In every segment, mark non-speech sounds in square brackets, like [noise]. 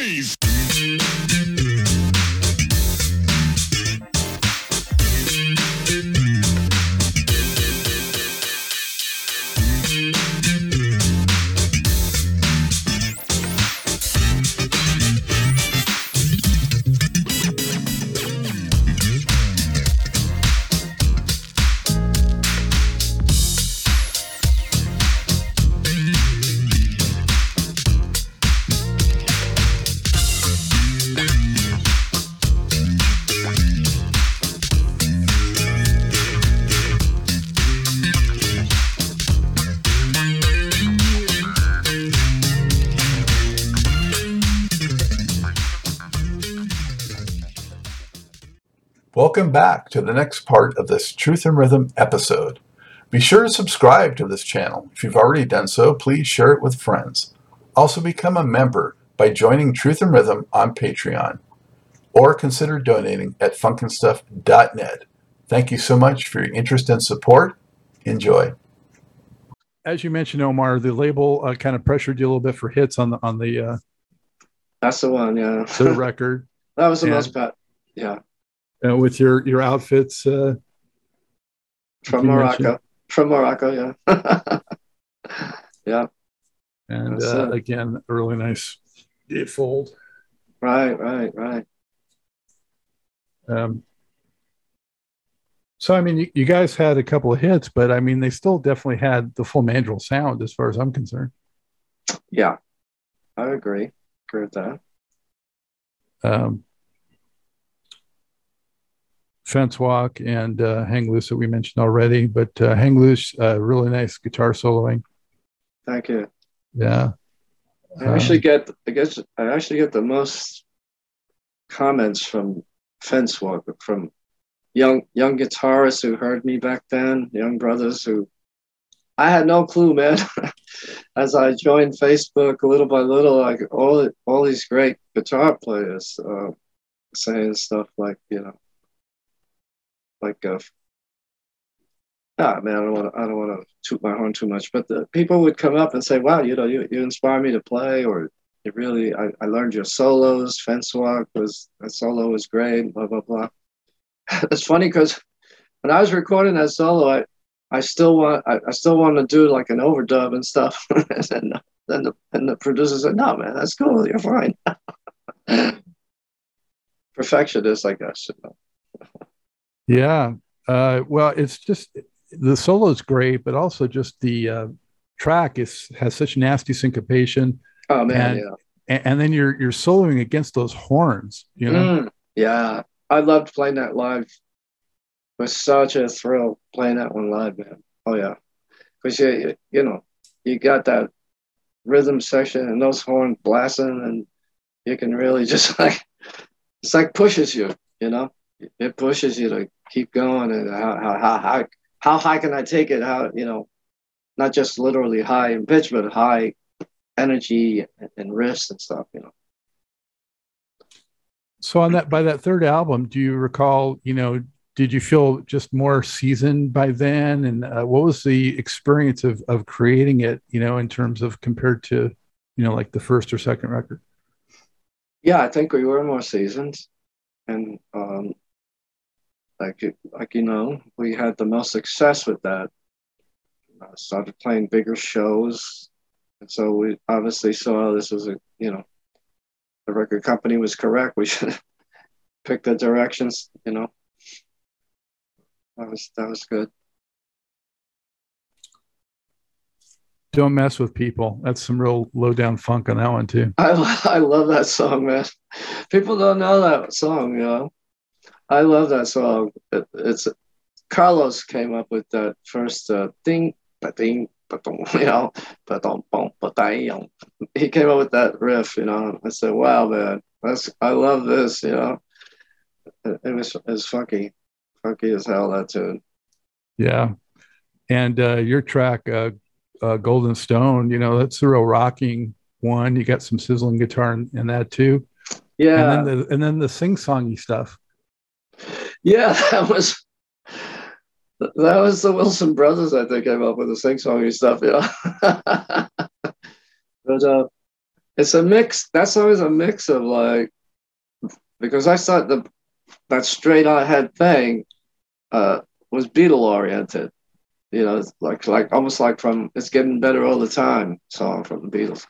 noise. Welcome back to the next part of this Truth and Rhythm episode. Be sure to subscribe to this channel. If you've already done so, please share it with friends. Also, become a member by joining Truth and Rhythm on Patreon or consider donating at funkinstuff.net. Thank you so much for your interest and support. Enjoy. As you mentioned, Omar, the label uh, kind of pressured you a little bit for hits on the on the uh, That's the one, yeah. the record [laughs] that was the Yeah. most part. Yeah, uh, with your your outfits. Uh, from Morocco. mentioned- From Morocco, yeah. [laughs] yeah, and uh, again, a really nice fold. right, right, right. Um, so I mean, you, you guys had a couple of hits, but I mean, they still definitely had the full Mandrill sound, as far as I'm concerned. Yeah, I agree. Agree with that. Um, Fence Walk and uh, Hang Loose that we mentioned already, but uh, Hang Loose, uh, really nice guitar soloing. Thank you. Yeah. I actually Um, get, I guess, I actually get the most comments from fence walk from young young guitarists who heard me back then, young brothers who I had no clue, man. [laughs] As I joined Facebook little by little, like all all these great guitar players uh, saying stuff like, you know, like uh, ah man, I don't want to I don't want to toot my horn too much, but the people would come up and say, "Wow, you know, you, you inspire me to play," or "It really, I, I learned your solos. Fence walk was that solo was great." Blah blah blah. [laughs] it's funny because when I was recording that solo, I I still want I, I still want to do like an overdub and stuff, [laughs] and then the and the producer said, "No, man, that's cool. You're fine." [laughs] Perfectionist, I guess. You know? Yeah. Uh, well, it's just the solo is great, but also just the uh, track is has such nasty syncopation, Oh man, And- yeah. and, and then you're you're soloing against those horns. You know. Mm, yeah, I loved playing that live. It was such a thrill playing that one live, man. Oh yeah, because you, you you know you got that rhythm section and those horns blasting, and you can really [laughs] just like it's like pushes you, you know. It pushes you to keep going, and how how how high how high can I take it? How you know, not just literally high in pitch, but high energy and, and riffs and stuff, you know. So on that by that third album, do you recall? You know, did you feel just more seasoned by then? And uh, what was the experience of of creating it? You know, in terms of compared to, you know, like the first or second record. yeah, I think we were more seasoned, and um, like you- like you know, we had the most success with that. Uh, started playing bigger shows, and so we obviously saw this was a you know, the record company was correct. We [laughs] should pick the directions. You know, that was that was good. Don't mess with people. That's some real low down funk on that one too. I [laughs] I love that song, man. People don't know that song, you know. I love that song. It, it's Carlos came up with that first uh, ding, ba ding, ba dong, [laughs] you know, ba dong, bong, ba dang. He came up with that riff, you know. I said, "Wow, man, that's I love this," you know. It, it was it's funky, funky as hell that tune. Yeah. And uh, your track, uh, uh, Golden Stone, you know, that's a real rocking one. You got some sizzling guitar in, in that too. Yeah, And then the and then the sing songy stuff. Yeah, [laughs] that was that was the Wilson brothers. I think came up with the sing songy stuff. Yeah, [laughs] but uh, it's a mix. That's always a mix of like, because I thought the that straight ahead thing uh, was Beatle oriented. You know, like like almost like from "It's Getting Better All the Time" song from the Beatles.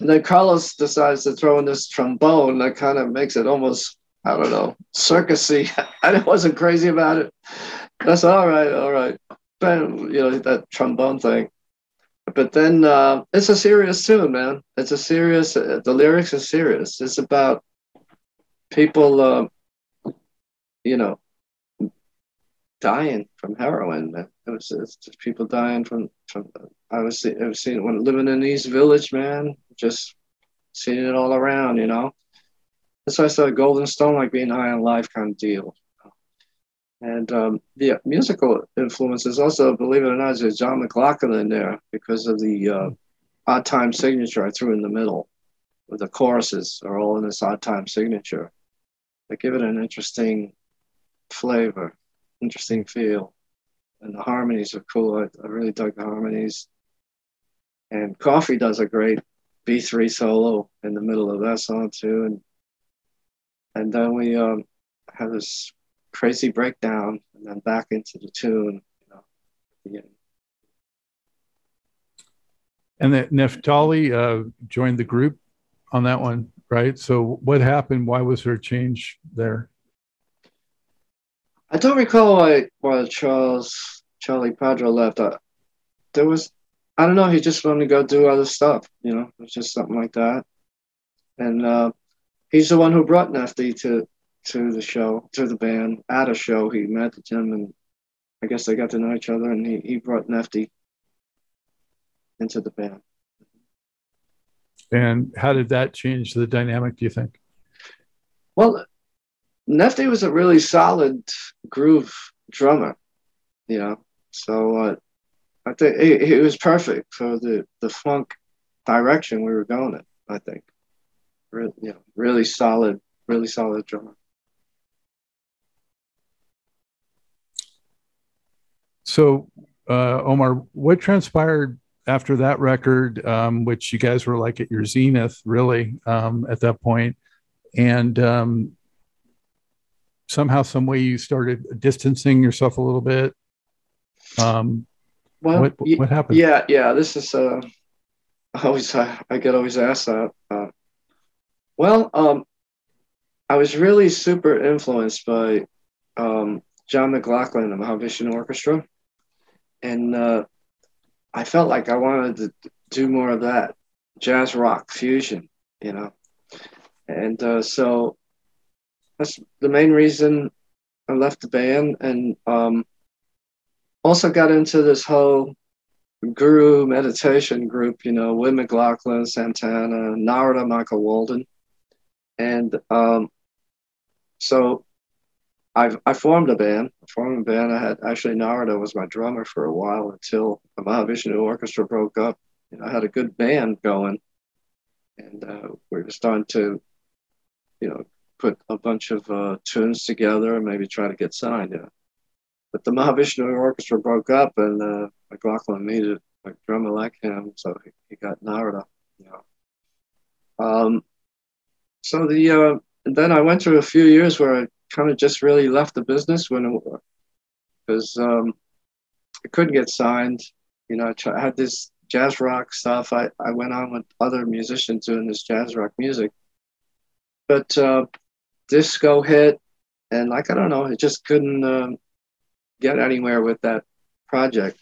And then Carlos decides to throw in this trombone that kind of makes it almost I don't know circusy. [laughs] I wasn't crazy about it. That's all right, all right. But you know that trombone thing. But then uh, it's a serious tune, man. It's a serious. Uh, the lyrics are serious. It's about people, uh, you know, dying from heroin. Man. It was it's just people dying from from. I was I was seeing when living in East Village, man. Just seeing it all around, you know. That's why I said Golden Stone like being high on life kind of deal. And um, the musical influences also, believe it or not, is John McLaughlin in there because of the uh, odd time signature I threw in the middle. The choruses are all in this odd time signature. They give it an interesting flavor, interesting feel. And the harmonies are cool. I, I really dug the harmonies. And Coffee does a great B3 solo in the middle of that song too. And and then we um, have this crazy breakdown and then back into the tune. You know, and that Neftali uh, joined the group on that one, right? So what happened? Why was there a change there? I don't recall why why Charles Charlie Padro left. Uh, there was I don't know. He just wanted to go do other stuff. You know, it was just something like that. And uh, he's the one who brought Nefty to to the show, to the band. At a show, he met him, and I guess they got to know each other, and he, he brought Nefty into the band. And how did that change the dynamic, do you think? Well, Nefty was a really solid groove drummer, you know, so uh, I think it, it was perfect for the, the funk direction we were going in, I think. Really, know, really solid, really solid drummer. So, uh, Omar, what transpired after that record, um, which you guys were like at your zenith, really, um, at that point, and um, somehow, some way, you started distancing yourself a little bit. Um, well, what, what happened? Yeah, yeah. This is uh, always I, I get always asked that. Well, um, I was really super influenced by um, John McLaughlin and the Mahavishnu Orchestra. And uh, I felt like I wanted to do more of that jazz rock fusion, you know, and uh, so that's the main reason I left the band, and um, also got into this whole guru meditation group, you know, with McLaughlin, Santana, Narada, Michael Walden, and um, so I I formed a band. I formed a band. I had actually Narada was my drummer for a while until the Mahavishnu Orchestra broke up. And I had a good band going, and uh, we were starting to, you know, put a bunch of uh, tunes together and maybe try to get signed. Yeah. But the Mahavishnu Orchestra broke up, and uh, McLaughlin needed a drummer like him, so he, he got Narada. You know. Um, so the uh, then I went through a few years where I kind of just really left the business when because um, I couldn't get signed. You know, I, tried, I, had this jazz rock stuff. I, I went on with other musicians doing this jazz rock music, but uh, disco hit, and like I don't know, it just couldn't um, get anywhere with that project.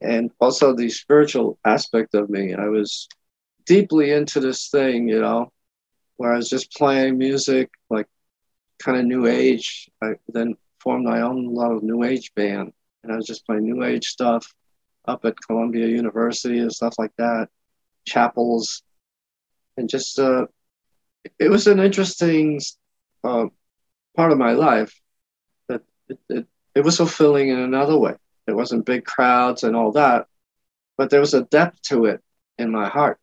And also the spiritual aspect of me, I was deeply into this thing, you know, where I was just playing music like kind of new age. I then formed my own little new age band, and I was just playing new age stuff up at Columbia University and stuff like that, chapels, and just uh, it was an interesting uh, part of my life that it, it, it was fulfilling in another way. It wasn't big crowds and all that, but there was a depth to it in my heart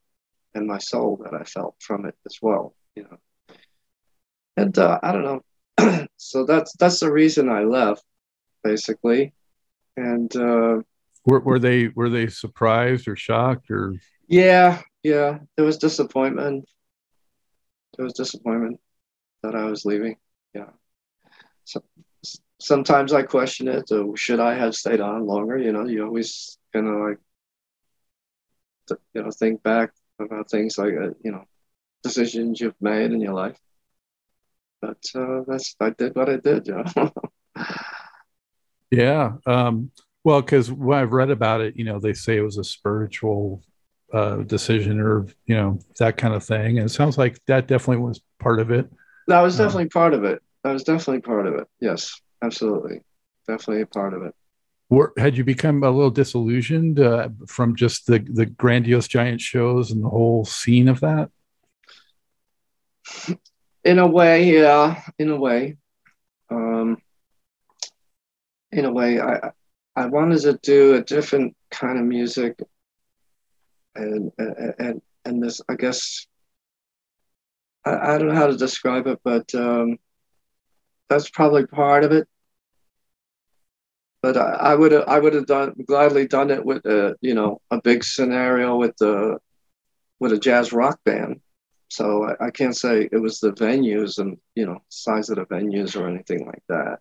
and my soul that I felt from it as well. You know, and uh, I don't know. [clears throat] so that's that's the reason I left, basically. And uh, were were they were they surprised or shocked or? Yeah, yeah, there was disappointment. There was disappointment that I was leaving. Yeah. So sometimes I question it. Should I have stayed on longer? You know, you always kind of like, you know, think back about things like, uh, you know, decisions you've made in your life. But uh, that's I did what I did. You know. [laughs] yeah. Um, well, because when I've read about it, you know, they say it was a spiritual uh, decision or you know that kind of thing, and it sounds like that definitely was part of it. That was uh, definitely part of it. That was definitely part of it. Yes, absolutely, definitely a part of it. Were, had you become a little disillusioned uh, from just the the grandiose giant shows and the whole scene of that? In a way, yeah. In a way, um, in a way, I I wanted to do a different kind of music, and and and this I guess I, I don't know how to describe it, but um, that's probably part of it. But I would I would have done gladly done it with a you know a big scenario with the with a jazz rock band. So I, I can't say it was the venues and you know size of the venues or anything like that.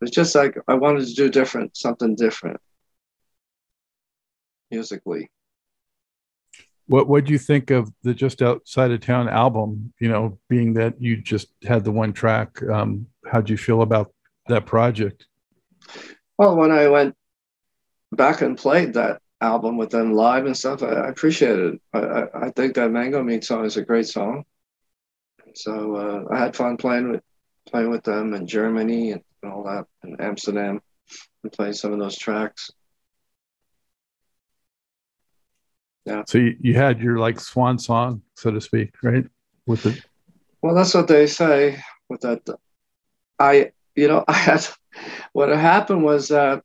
It's just like I wanted to do different, something different musically. What what do you think of the Just Outside of Town album? You know, being that you just had the one track, um, how'd you feel about that project? Well, when I went back and played that album with them live and stuff, I, I appreciated it. I, I, I, think that Mango Meat song is a great song. So uh, I had fun playing with playing with them in Germany and and all that in Amsterdam and played some of those tracks. Yeah. So you, you had your like swan song, so to speak, right? With the well, that's what they say with that. I, you know, [laughs] I had what happened was that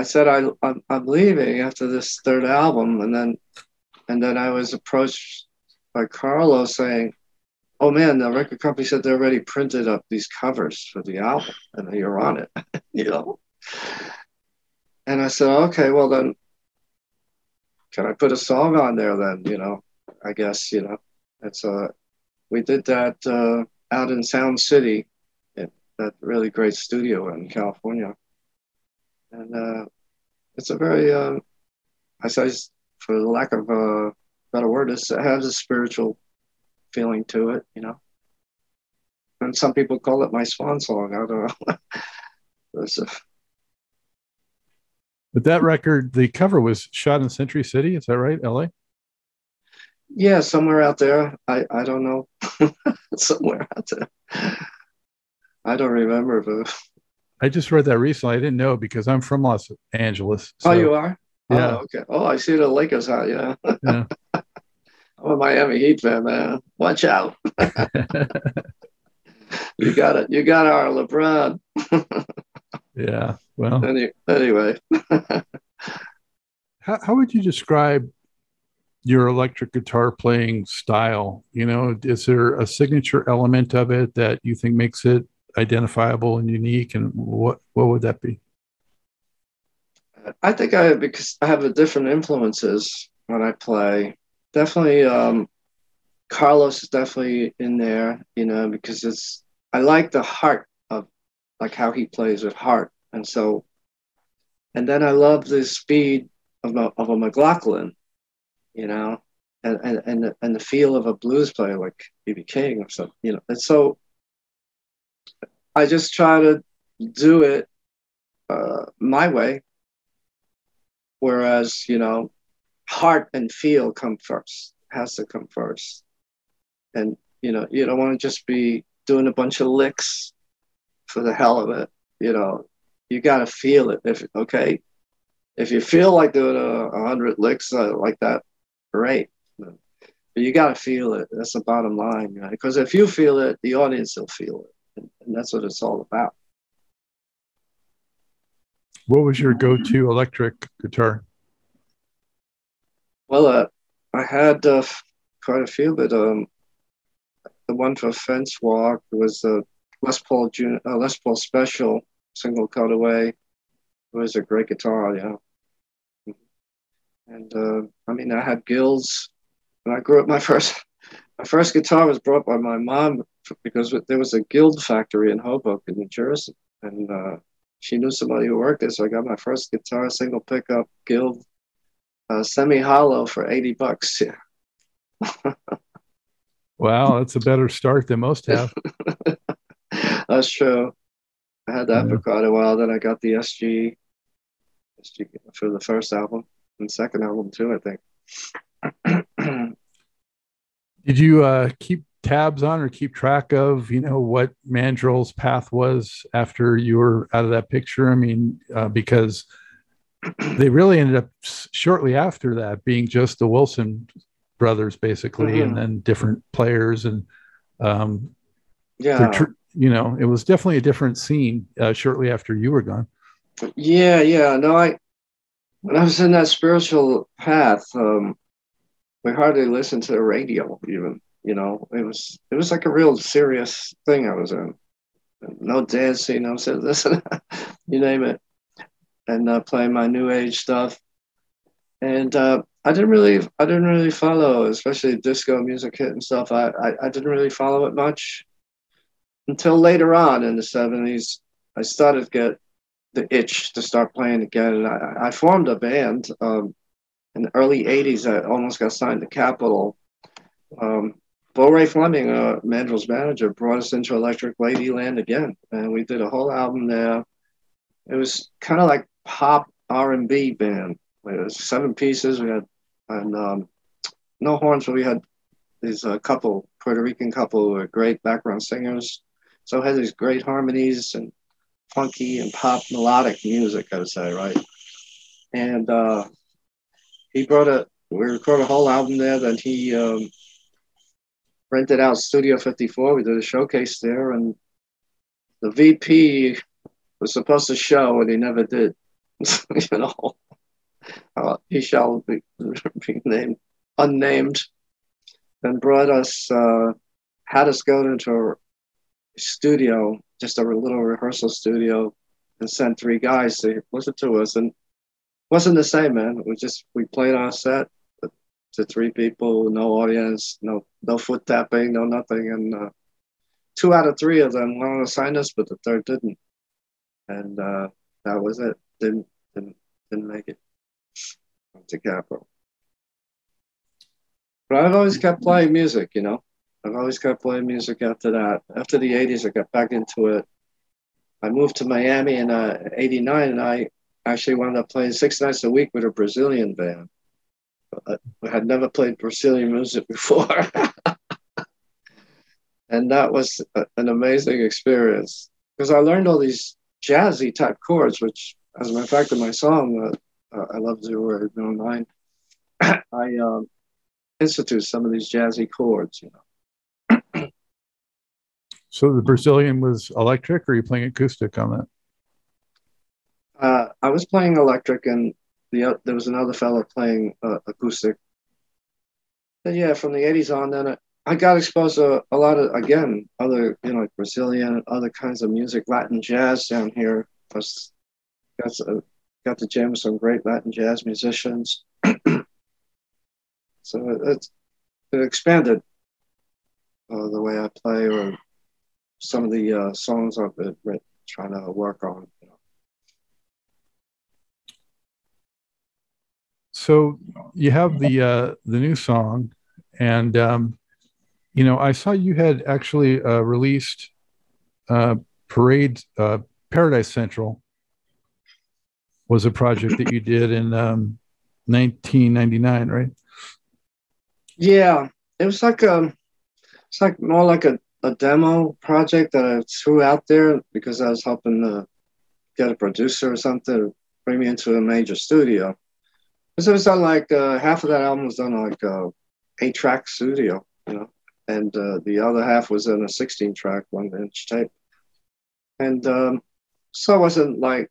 I said I I'm, I'm leaving after this third album, and then and then I was approached by Carlos saying, oh man, the record company said they already printed up these covers for the album and you're on it, [laughs] you know? And I said, okay, well then, can I put a song on there then, you know? I guess, you know, it's uh, we did that uh, out in Sound City, that really great studio in California. And uh, it's a very, uh, I say, for lack of a better word, it has a spiritual feeling to it, you know. And some people call it my swan song. I don't know. [laughs] but that record, the cover was shot in Century City. Is that right, LA? Yeah, somewhere out there. I, I don't know. [laughs] somewhere out there. I don't remember, but I just read that recently. I didn't know because I'm from Los Angeles. Oh, so, oh, you are? Oh, yeah. Oh, okay. Oh, I see the Lakers hat. Yeah. yeah. [laughs] I'm a Miami Heat fan, man. Watch out. [laughs] you got it. You got our LeBron. [laughs] yeah. Well. Any, anyway. how, how would you describe your electric guitar playing style? You know, is there a signature element of it that you think makes it identifiable and unique? And what what would that be? I think I because I have a different influences when I play definitely um, Carlos is definitely in there, you know, because it's I like the heart of like how he plays with heart, and so, and then I love the speed of a, of a McLaughlin, you know, and and and the, and the feel of a blues player like BB King or something, you know, and so I just try to do it uh, my way, whereas you know heart and feel come first has to come first. And you know you don't want to just be doing a bunch of licks for the hell of it you know. You got to feel it. If okay if you feel like doing a, hundred licks uh, like that great. But you got to feel it. That's the bottom line right? because if you feel it the audience will feel it and, that's what it's all about what was your go-to electric guitar well, uh, I had uh, quite a few, but um, the one for Fence Walk was a Les Paul Jun- uh, Les Paul Special single cutaway. It was a great guitar, yeah. And uh, I mean, I had Guilds When I grew up, my [laughs] first my first guitar was brought by my mom because there was a guild factory in Hoboken, New Jersey, and uh, she knew somebody who worked there. So I got my first guitar, single pickup, guild, uh, semi hollow for eighty bucks. Yeah. [laughs] wow, that's a better start than most have. [laughs] that's true. I had that yeah. for quite a while. Then I got the SG, SG for the first album and second album too. I think. [clears throat] Did you uh, keep tabs on or keep track of, you know, what Mandrill's path was after you were out of that picture? I mean, uh, because [clears throat] they really ended up shortly after that being just the Wilson brothers, basically, mm-hmm. and then different players and um, yeah, tr- you know, it was definitely a different scene uh, shortly after you were gone. Yeah, yeah. No, I when I was in that spiritual path, um, we hardly listened to the radio even. You know, it was it was like a real serious thing I was in. No dancing, no [laughs] this, you name it, and uh, playing my new age stuff. And uh, I didn't really, I didn't really follow, especially disco music hit and stuff. I, I, I didn't really follow it much until later on in the '70s. I started to get the itch to start playing again, and I, I formed a band. Um, in the early 80s, I almost got signed to Capitol. Um, Bo Ray Fleming, uh, Mandrill's manager, brought us into Electric Ladyland again, and we did a whole album there. It was kind of like pop R&B band. It was seven pieces. We had and um, no horns, but we had these uh, couple Puerto Rican couple who were great background singers. So it had these great harmonies and funky and pop melodic music, I would say, right? And uh, he brought a we recorded a whole album there. Then he um, rented out Studio 54. We did a showcase there, and the VP was supposed to show, and he never did. [laughs] you know, uh, he shall be, [laughs] be, named unnamed, and brought us uh, had us go into a studio, just a little rehearsal studio, and sent three guys to listen to us, and wasn't the same, man. We just we played our set to three people, no audience, no no foot tapping, no nothing, and uh, two out of three of them wanted to sign us, but the third didn't, and uh, that was it. Didn't didn't didn't make it to Capitol. But I've always kept playing music, you know. I've always kept playing music after that. After the 80s, I got back into it. I moved to Miami in uh, 89, and I actually wound up playing six nights a week with a Brazilian band. I had never played Brazilian music before. [laughs] and that was a, an amazing experience because I learned all these jazzy type chords, which, as a matter of fact, in my song, uh, uh, I Love Zero Eight No Nine, I um, institute some of these jazzy chords, you know. [clears throat] so the Brazilian was electric, or are you playing acoustic on that? Uh, I was playing electric, and the there was another fellow playing uh, acoustic. And yeah, from the '80s on, then I got exposed to a lot of again other you know like Brazilian, and other kinds of music, Latin jazz down here. Was got to, got to jam with some great Latin jazz musicians. [clears throat] so it, it expanded uh, the way I play or some of the uh, songs I've been trying to work on. You know. So you have the uh, the new song, and um, you know I saw you had actually uh, released uh, Parade uh, Paradise Central was a project that you did in um, 1999, right? Yeah, it was like a um, it's like more like a, a demo project that I threw out there because I was hoping to get a producer or something bring me into a major studio. It was done like uh, half of that album was done on like a uh, eight track studio, you know, and uh, the other half was in a 16 track one inch tape. And um, so it wasn't like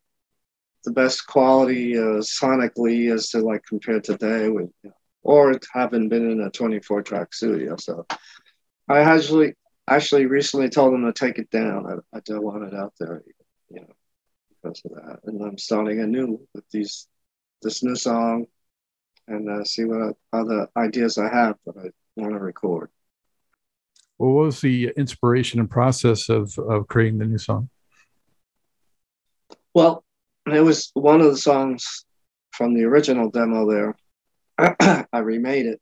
the best quality uh, sonically as to like compare today with, you know, or having been in a 24 track studio. So I actually actually recently told them to take it down. I, I don't want it out there, you know, because of that. And I'm starting anew with these this new song and uh, see what other ideas I have that I want to record. Well, what was the inspiration and process of, of creating the new song? Well, it was one of the songs from the original demo there. [clears throat] I remade it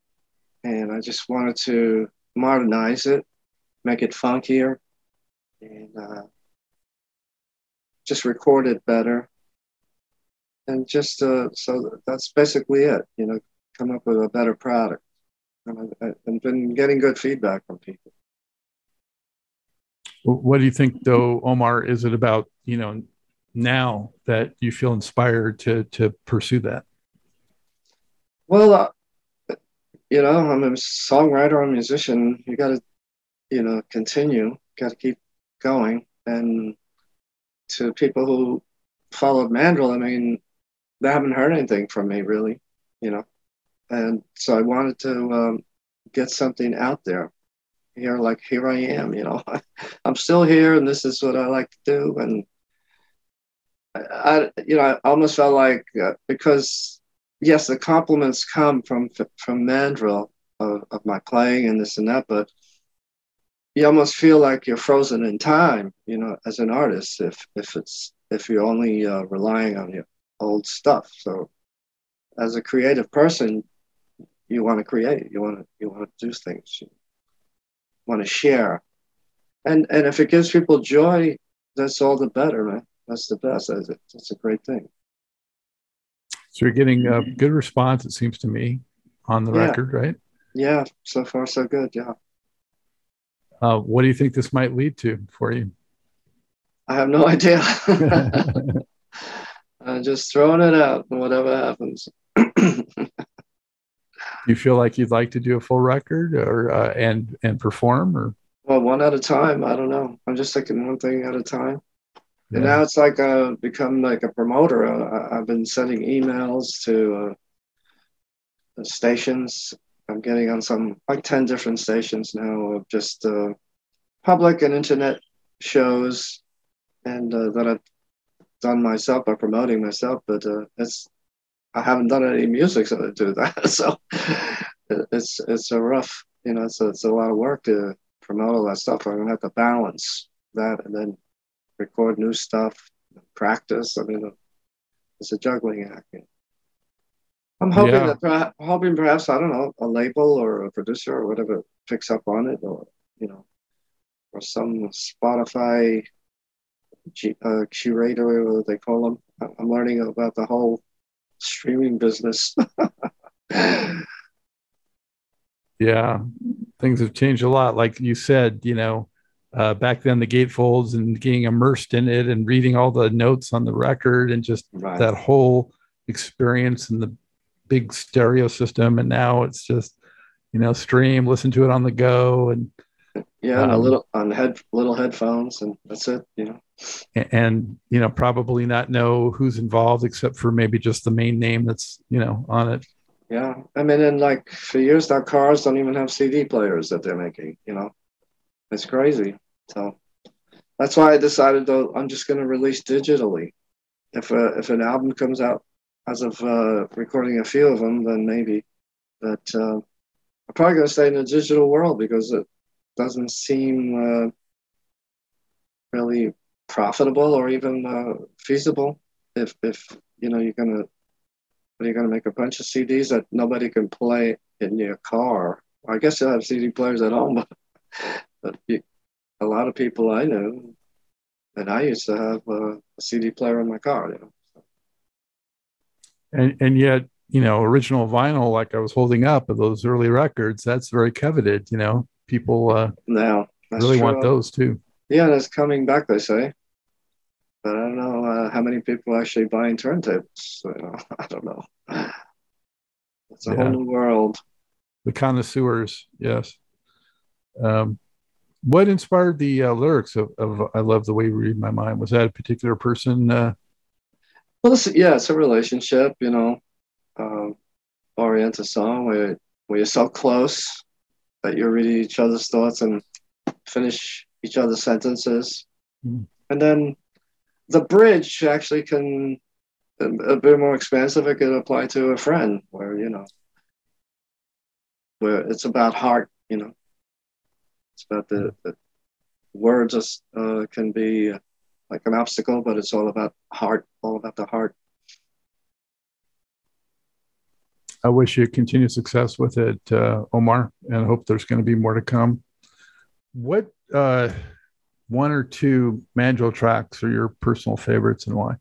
and I just wanted to modernize it, make it funkier, and uh, just record it better. And just uh, so that's basically it, you know, come up with a better product. And I've been getting good feedback from people. What do you think, though, Omar? Is it about you know now that you feel inspired to to pursue that? Well, uh, you know, I'm a songwriter, I'm a musician. You got to, you know, continue. Got to keep going. And to people who followed Mandrill, I mean, they haven't heard anything from me really, you know. And so I wanted to um, get something out there. Here, like here I am, you know. [laughs] I'm still here, and this is what I like to do. And I, you know, I almost felt like uh, because yes, the compliments come from from Mandrill of, of my playing and this and that, but you almost feel like you're frozen in time, you know, as an artist if if it's if you're only uh, relying on your old stuff. So, as a creative person, you want to create, you want to you want to do things, you want to share, and and if it gives people joy, that's all the better, man that's the best. That's a, that's a great thing. So you're getting a good response, it seems to me, on the yeah. record, right? Yeah, so far so good. Yeah. Uh, what do you think this might lead to for you? I have no [laughs] idea. [laughs] I'm just throwing it out, and whatever happens. [clears throat] you feel like you'd like to do a full record, or uh, and and perform, or well, one at a time. I don't know. I'm just taking one thing at a time. And now it's like I've uh, become like a promoter. Uh, I've been sending emails to uh, stations. I'm getting on some like 10 different stations now of just uh, public and internet shows and uh, that I've done myself by promoting myself, but uh, it's I haven't done any music [laughs] so to do that. so it's it's a rough, you know, it's a, it's a lot of work to promote all that stuff. I'm gonna have to balance that and then record new stuff, practice. I mean, it's a juggling act. I'm hoping yeah. that hoping perhaps I don't know a label or a producer or whatever picks up on it, or you know, or some Spotify uh, curator, what they call them. I'm learning about the whole streaming business. [laughs] yeah, things have changed a lot. Like you said, you know, uh, back then the gatefolds and getting immersed in it and reading all the notes on the record and just right. that whole experience and the big stereo system and now it's just you know stream listen to it on the go and yeah um, a little on head little headphones and that's it you know and, you know probably not know who's involved except for maybe just the main name that's you know on it yeah i mean and like for years our cars don't even have cd players that they're making you know it's crazy. So that's why I decided though I'm just going to release digitally. If a, uh, if an album comes out as of uh, recording a few of them, then maybe. But uh, I'm probably going to stay in the digital world because it doesn't seem uh, really profitable or even uh, feasible. If if you know you're gonna you're gonna make a bunch of CDs that nobody can play in your car. I guess you'll have CD players at home, [laughs] but but a lot of people I know, and I used to have a, a CD player in my car. You know. And and yet, you know, original vinyl, like I was holding up of those early records, that's very coveted. You know, people uh, now really true. want those too. Yeah, that's coming back. They say, but I don't know uh, how many people actually buying turntables. So, you [laughs] know, I don't know. It's a yeah. whole new world. The connoisseurs, yes. Um, what inspired the uh, lyrics of, of, "I love the way you read my mind"? Was that a particular person? Uh... Well, it's, yeah, it's a relationship, you know, um, oriented song where where you're so close that you're reading each other's thoughts and finish each other's sentences, mm. and then the bridge actually can a bit more expansive. It could apply to a friend, where you know where it's about heart, you know. It's about the, the words uh, can be like an obstacle, but it's all about heart, all about the heart. I wish you continued success with it, uh, Omar, and hope there's going to be more to come. What uh, one or two Mandrill tracks are your personal favorites and why?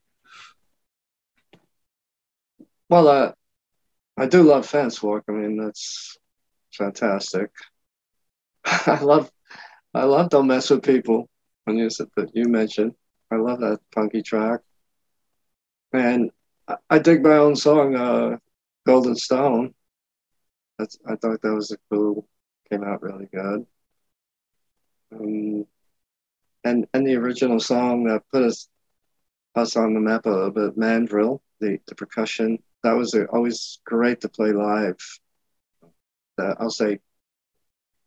Well, uh, I do love Fence Walk. I mean, that's fantastic. [laughs] I love, I love Don't Mess with People when you said that you mentioned. I love that funky track, and I, I dig my own song, uh, Golden Stone. That's I thought that was a cool, came out really good. Um, and and the original song that put us us on the map a little bit, Mandrill, the, the percussion. That was a, always great to play live. That I'll say,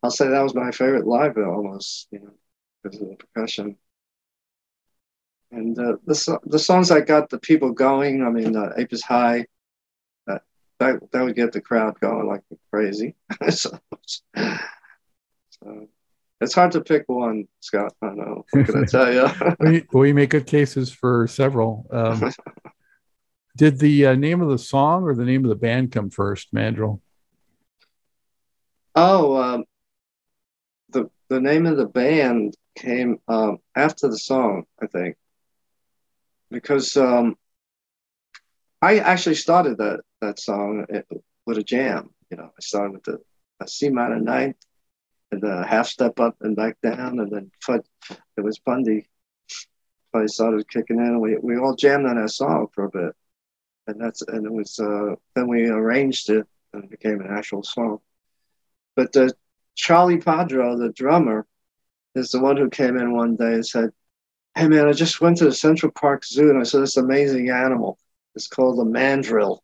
I'll say that was my favorite live almost, you know, because of the percussion. And uh, the the songs that got the people going. I mean, uh, Ape is High. That that that would get the crowd going like crazy. [laughs] so, so it's hard to pick one, Scott. I know. What can I tell you? [laughs] we, we make good cases for several. Um, [laughs] did the uh, name of the song or the name of the band come first, Mandrill? Oh, um, the the name of the band came um, after the song, I think, because um, I actually started that that song with a jam. You know, I started with the a C minor ninth the half step up and back down, and then foot. it was Bundie. I started kicking in, and we, we all jammed on that song for a bit, and that's and it was uh, then we arranged it and it became an actual song. But uh, Charlie Padro, the drummer, is the one who came in one day and said, "Hey man, I just went to the Central Park Zoo and I saw this amazing animal. It's called the mandrill."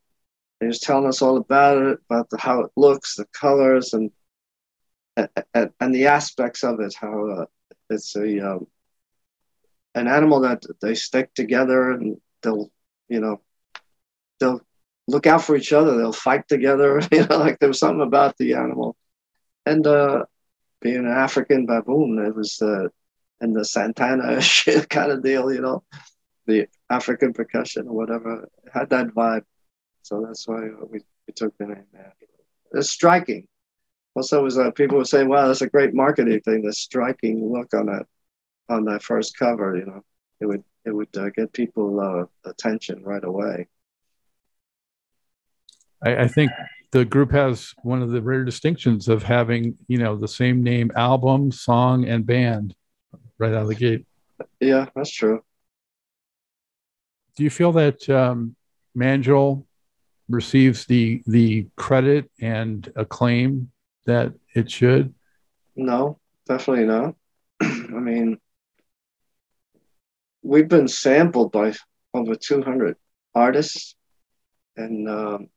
And he was telling us all about it, about the, how it looks, the colors, and and, the aspects of it, how uh, it's a um, an animal that they stick together and they'll, you know, they'll look out for each other. They'll fight together. [laughs] You know, like there was something about the animal, and uh, being an African baboon, it was uh, and the Santana [laughs] kind of deal. You know, the African percussion or whatever had that vibe. So that's why we, we took the name. It's striking also was uh, people would say, "Wow, that's a great marketing thing. The striking look on that on that first cover. You know, it would it would uh, get people uh, attention right away." I, I, think the group has one of the rare distinctions of having you know the same name album, song, and band right out of the gate. Yeah, that's true. Do you feel that um, receives the the credit and acclaim that it should? No, definitely not. [clears throat] I mean, we've been sampled by over 200 artists, and um,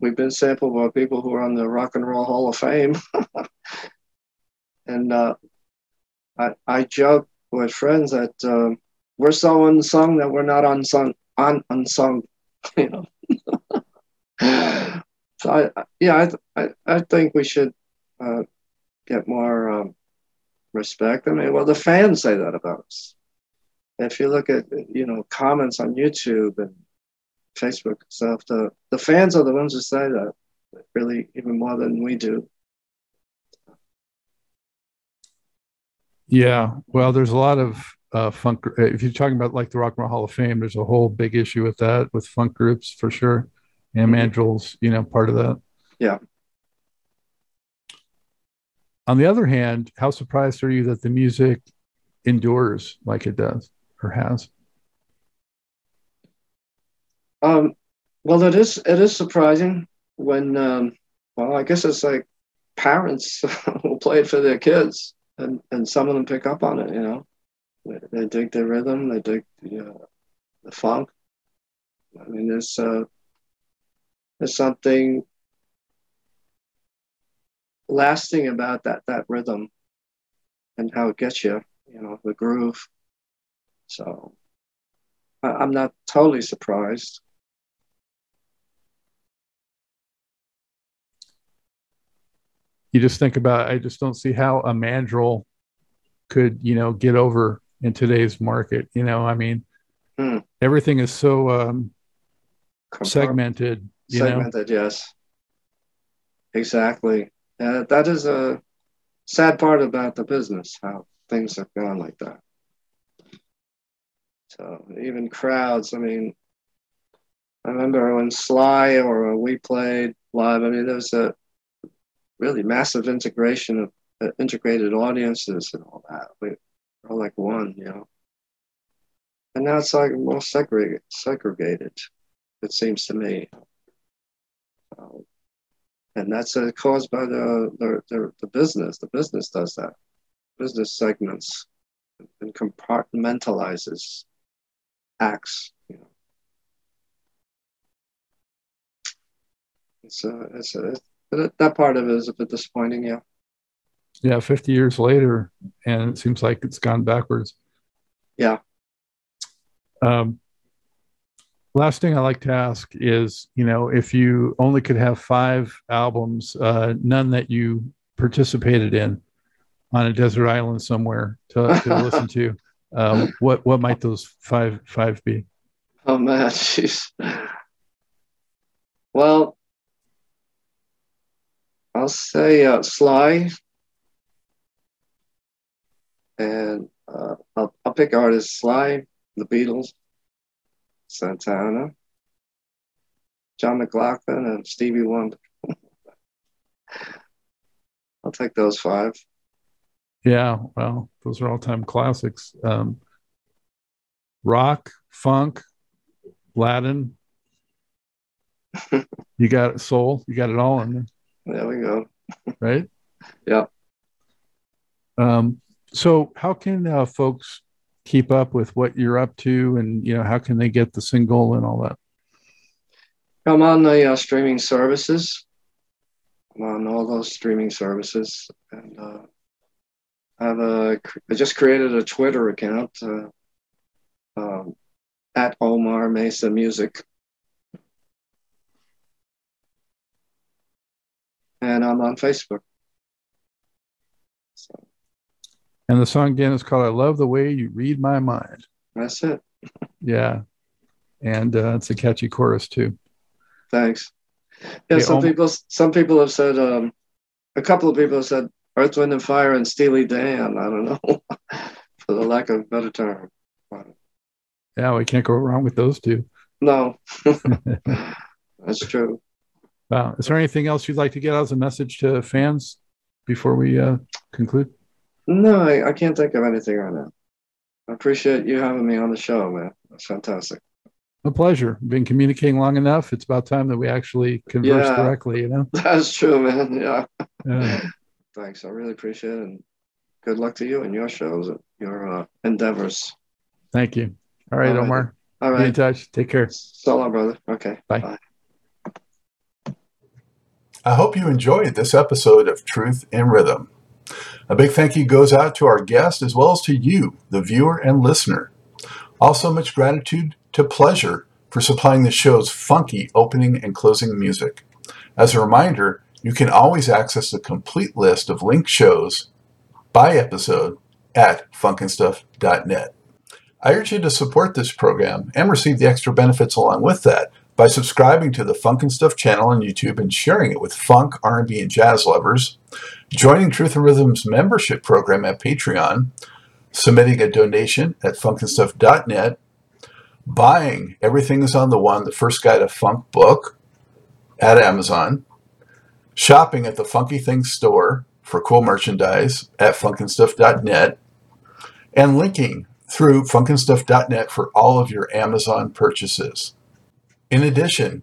we've been sampled by people who are on the Rock and Roll Hall of Fame. [laughs] and uh, I, I joke with friends that um, we're so unsung that we're not unsung, un, unsung, [laughs] you know. [laughs] So I, yeah, I, I, I think we should uh, get more um, respect. I mean, well, the fans say that about us. If you look at you know comments on YouTube and Facebook and stuff, the the fans are the ones who say that really even more than we do. Yeah, well, there's a lot of uh, funk. If you're talking about like the Rock and Roll Hall of Fame, there's a whole big issue with that with funk groups for sure and mandrill's you know part of that. Yeah. On the other hand how surprised are you that the music endures like it does or has? Um well it is it is surprising when um well i guess it's like parents [laughs] will play it for their kids and and some of them pick up on it you know. They, they dig the rhythm they dig the, uh, the funk. I mean there's uh there's something lasting about that that rhythm and how it gets you, you know, the groove. So I, am not totally surprised. you just think about I just don't see how a Mandrill could, you know, get over in today's market. You know, I mean, Hmm. everything is so um, segmented. You know, segmented, yes. Exactly. Uh, that is a sad part about the business, how things have gone like that. So even crowds, I mean, I remember when Sly or we played live, I mean, there was a really massive integration of uh, integrated audiences and all that. We were all like one, you know. And now it's like more segregated, segregated it seems to me. Um, and that's uh, caused by the, the, the, the business. The business does that. Business segments and compartmentalizes acts. You know. It's a, it's a, but that part of it is a bit disappointing, yeah. yeah, 50 years later, and it seems like it's gone backwards. Yeah. Um, last thing I like to ask is, you know, if you only could have five albums, uh, none that you participated in on a desert island somewhere to, to [laughs] listen to, um, what what might those five five be? Oh man, [laughs] jeez. Well, I'll say uh, Sly, and uh, I'll, I'll pick artists Sly, the Beatles, Santana, John McLaughlin, and Stevie Wonder. [laughs] I'll take those five. Yeah, well, those are all time classics. Um, rock, funk, Latin. [laughs] you got it, soul. You got it all in there, There we go. right? [laughs] Yeah. Um, so, how can uh, folks keep up with what you're up to, and you know, how can they get the single and all that? I'm on the uh, streaming services. I'm on all those streaming services, and uh, I have a. I just created a Twitter account uh, um, at Omar Mesa Music, and I'm on Facebook. So And the song again is called "I Love the Way You Read My Mind." that's it. Yeah, and uh, it's a catchy chorus too. Thanks. Yeah, Okay, some Om- people. Some people have said. Um, a couple of people have said Earth, Wind, and Fire and Steely Dan. I don't know, [laughs] for the lack of a better term. Yeah, we can't go wrong with those two. No, [laughs] that's true. Wow. Is there anything else you'd like to get out as a message to fans before we uh, conclude? No, I, I can't think of anything right now. I appreciate you having me on the show, man. That's fantastic. A pleasure. Been communicating long enough. It's about time that we actually converse Yeah. directly, you know? [laughs] That's true, man. Yeah. Yeah. [laughs] Thanks. I really appreciate it. And good luck to you and your shows, and your uh, endeavors. Thank you. All right, All right. Omar. All Be in touch. Take care. So long, brother. Okay. Bye. I hope you enjoyed this episode of Truth in Rhythm. A big thank you goes out to our guest as well as to you, the viewer and listener. Also, much gratitude to Pleasure for supplying the show's funky opening and closing music. As a reminder, you can always access the complete list of linked shows by episode at funkandstuff.net. I urge you to support this program and receive the extra benefits along with that by subscribing to the Funk and Stuff channel on YouTube and sharing it with funk, R&B, and jazz lovers, joining Truth in Rhythm's membership program at Patreon, submitting a donation at funkandstuff.net, buying Everything is on the One, the first guide to funk book at Amazon, shopping at the Funky Things store for cool merchandise at funkandstuff.net, and linking through funkandstuff.net for all of your Amazon purchases. In addition,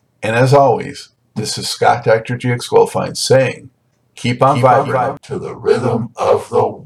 and as always, this is Scott Dr. GX Goldfine saying, Keep on keep vibing to the rhythm of the.